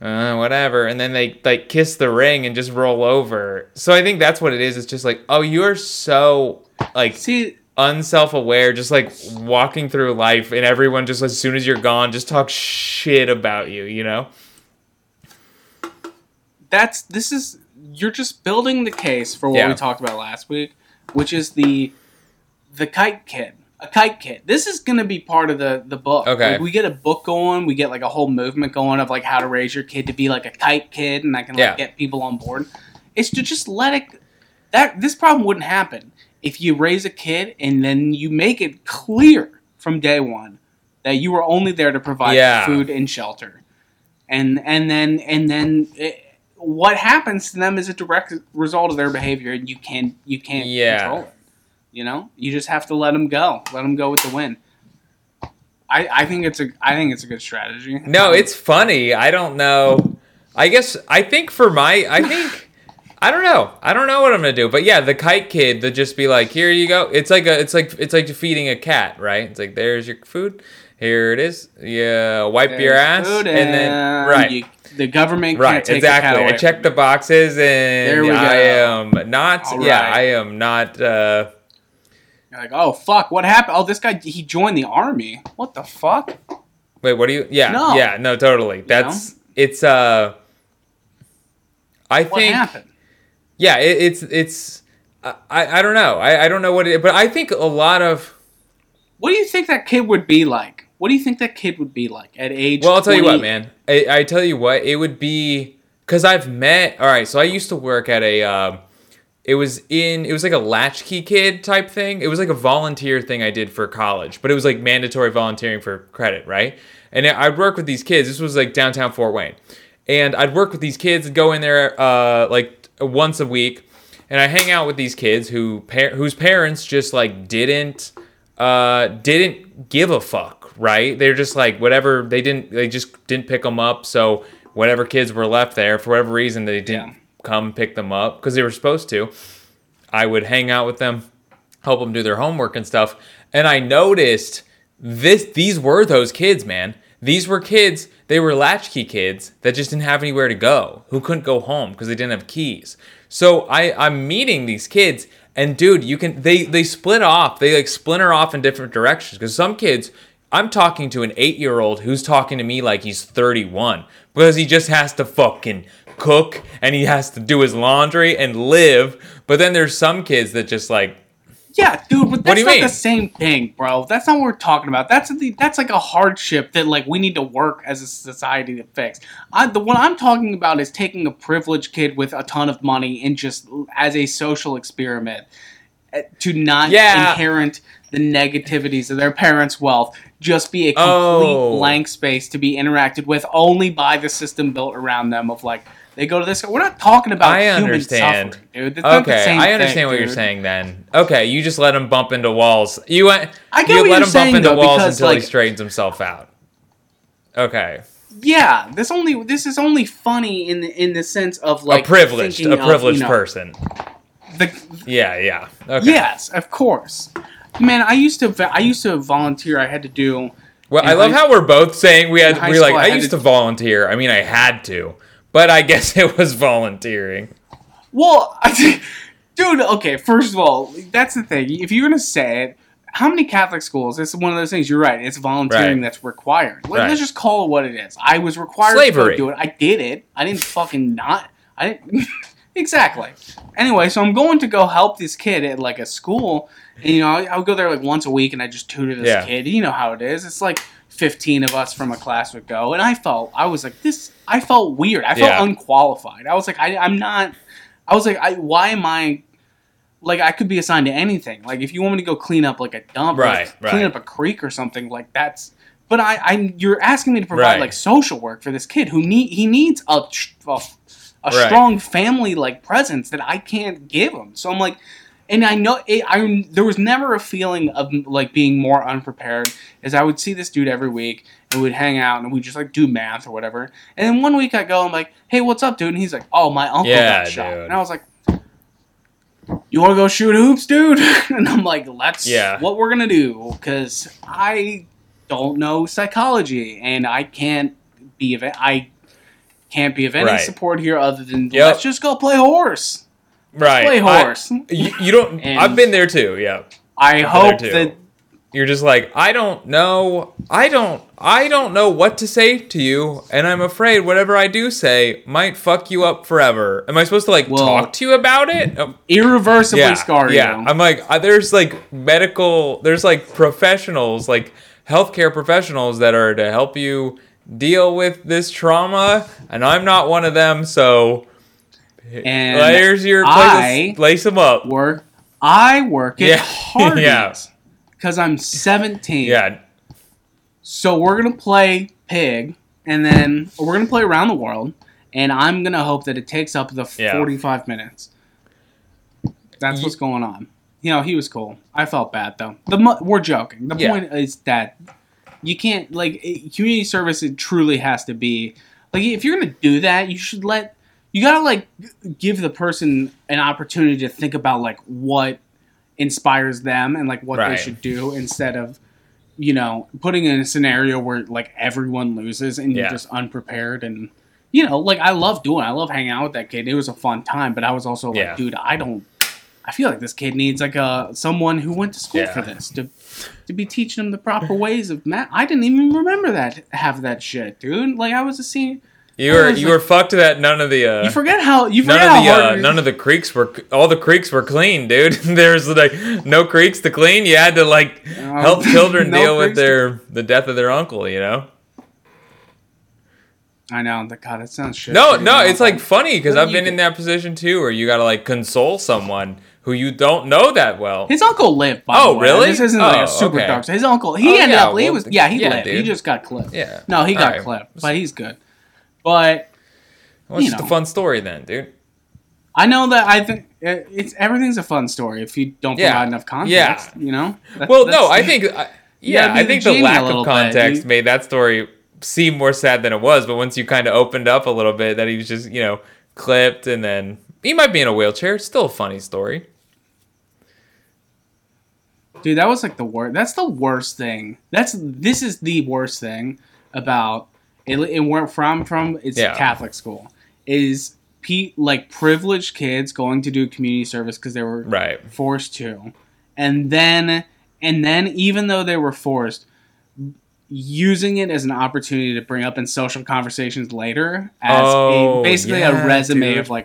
uh, whatever. And then they like kiss the ring and just roll over. So i think that's what it is. It's just like oh you're so like See, unself-aware just like walking through life and everyone just as soon as you're gone just talk shit about you you know? That's this is you're just building the case for what Yeah. we talked about last week, which is the the kite kid. A kite kid. This is gonna be part of the the book. Okay. Like, we get a book going, we get like a whole movement going of like how to raise your kid to be like a kite kid and I can like Yeah. get people on board. It's to just let it that this problem wouldn't happen if you raise a kid and then you make it clear from day one that you were only there to provide Yeah. food and shelter and and then and then it, what happens to them is a direct result of their behavior and you can't you can't Yeah. control it you know? You just have to let them go. Let them go with the wind i i think it's a i think it's a good strategy. No it's funny. I don't know. I guess i think for my i think i don't know. I don't know what i'm gonna do. But yeah the kite kid to just be like here you go. It's like a it's like it's like feeding a cat right? It's like there's your food. Here it is. Yeah wipe your ass food and then right. you- the government can't Right, take exactly. I checked the boxes and There we I am not All yeah, right. I am not uh You're like oh fuck what happened oh this guy he joined the army what the fuck wait, what do you yeah, No. yeah, no, totally. That's it's uh I what think happened yeah, it, it's it's I, I don't know. I, I don't know what it but I think a lot of what do you think that kid would be like what do you think that kid would be like at age Well, I'll tell you what, man. I, I tell you what, it would be because I've met. All right, so I used to work at a. Um, it was in. It was like a latchkey kid type thing. It was like a volunteer thing I did for college, but it was like mandatory volunteering for credit, right? And I'd work with these kids. This was like downtown Fort Wayne, and I'd work with these kids and go in there uh, like once a week, and I hang out with these kids who par- whose parents just like didn't uh, didn't give a fuck, right? They're just like whatever they didn't they just didn't pick them up. So whatever kids were left there for whatever reason they didn't Yeah. come pick them up because they were supposed to. I would hang out with them, help them do their homework and stuff, and I noticed this these were those kids, man. These were kids, they were latchkey kids that just didn't have anywhere to go, who couldn't go home because they didn't have keys. So I, I'm meeting these kids, and dude, you can they they split off, they like splinter off in different directions. Because some kids, I'm talking to an eight year old who's talking to me like he's 31 because he just has to fucking cook and he has to do his laundry and live. But then there's some kids that just like Yeah, dude, but do that's you not mean? the same thing, bro. That's not what we're talking about. That's the that's like a hardship that like we need to work as a society to fix. I, the what I'm talking about is taking a privileged kid with a ton of money and just as a social experiment eh, to not Yeah. inherent the negativities of their parents' wealth, just be a complete Oh. blank space to be interacted with only by the system built around them of like They go to this. We're not talking about I human understand. suffering, dude. The Okay, I understand thing, what you're saying then. Okay, you just let him bump into walls. You went. I get you what let you're him saying, bump into though, walls because, until he straightens himself out. Okay, Yeah, this only this is only funny in the in the sense of like a privileged, a of, privileged you know, person. The, Yeah, yeah. Okay. Yes, of course. Man, I used to I used to volunteer. I had to do. Well, I love high- how we're both saying we had. We are like, I I used to- to volunteer. I mean, I had to, but I guess it was volunteering. Well, I, dude. Okay, first of all, that's the thing. If you're gonna say it, how many Catholic schools? It's one of those things. You're right. It's volunteering Right. that's required. Let, Right. us just call it what it is. I was required Slavery. to do it. I did it. I didn't fucking not. I didn't. exactly. Anyway, so I'm going to go help this kid at like a school, and you know I, I would go there like once a week, and I just tutor this Yeah. kid. You know how it is. It's like 15 of us from a class would go, and I felt I was like this. I felt weird. I felt Yeah. unqualified. I was like I, I'm not. I was like I. Why am I? Like I could be assigned to anything. Like if you want me to go clean up like a dump, Right, like, clean up a creek or something, like that's. But I, I, you're asking me to provide Right. like social work for this kid who need he needs a a, a Right. strong family like presence that I can't give him. So I'm like, and I know it, I there was never a feeling of like being more unprepared as I would see this dude every week and we'd hang out and we'd just like do math or whatever. And then one week I go, I'm like, hey, what's up, dude? And he's like, oh, my uncle Yeah, got shot. dude. And I was like. You want to go shoot hoops, dude? and I'm like, that's Yeah. what we're gonna do because I don't know psychology and I can't be of I can't be of any Right. support here other than Yep. let's just go play horse. Right. Play I- horse. you, you don't. I've been there too. Yeah. I, hope that You're just like, I don't know. I don't. I don't know what to say to you, and I'm afraid whatever I do say might fuck you up forever. Am I supposed to like Well- talk to you about it? Oh, irreversibly yeah, scar yeah. you. I'm like, uh, there's like medical, there's like professionals, like healthcare professionals that are to help you deal with this trauma, and I'm not one of them. So and here's your I lace, lace them up. work. I work at Yeah. Hardee's Yeah. because I'm 17. Yeah, So we're gonna play pig, and then we're gonna play around the world, and I'm gonna hope that it takes up the Yeah. 45 minutes. That's what's going on. You know, he was cool. I felt bad though. The we're joking. The Yeah. point is that you can't like community service. It truly has to be like if you're gonna do that, you should let you gotta like give the person an opportunity to think about like what inspires them and like what they should do instead of you know putting in a scenario where like everyone loses and you're just unprepared and you know like I love doing I love hanging out with that kid. It was a fun time, but I was also like, Yeah. dude, I don't. I feel like this kid needs like a someone who went to school Yeah. for this to to be teaching him the proper ways of math. I didn't even remember that have that shit, dude. Like I was a senior. You were you like- were fucked that none of the uh, You forget how you none forget of the uh, none of the creeks were all the creeks were clean, dude. There's like no creeks to clean. You had to like help children no deal with creeks to- their the death of their uncle. You know. I know. The God, that sounds shit. No, no, it's like funny because I've been in that position too, where you gotta like console someone who you don't know that well. His uncle lived. By Oh, the way. really? This isn't like Oh, a super okay. dark. His uncle. He Oh, ended yeah, up. he was. Yeah, he yeah, lived. He just got clipped. Yeah. No, he got Alright. clipped, but he's good. But Well, it's just a fun story then, dude. I know that I think uh, it's everything's a fun story if you don't Yeah. provide enough context. Yeah. You know. Well, no, I think, I, yeah, I think the lack of context You- made that story seem more sad than it was. But once you kind of opened up a little bit, that he was just, you know, clipped, and then he might be in a wheelchair. It's still a funny story. Dude, that was like the worst. That's the worst thing. That's this is the worst thing about it. it where from from it's Yeah. Catholic school is pe- like privileged kids going to do community service because they were Right. forced to, and then and then even though they were forced, using it as an opportunity to bring up in social conversations later as Oh, a, basically yeah, a resume dude. of like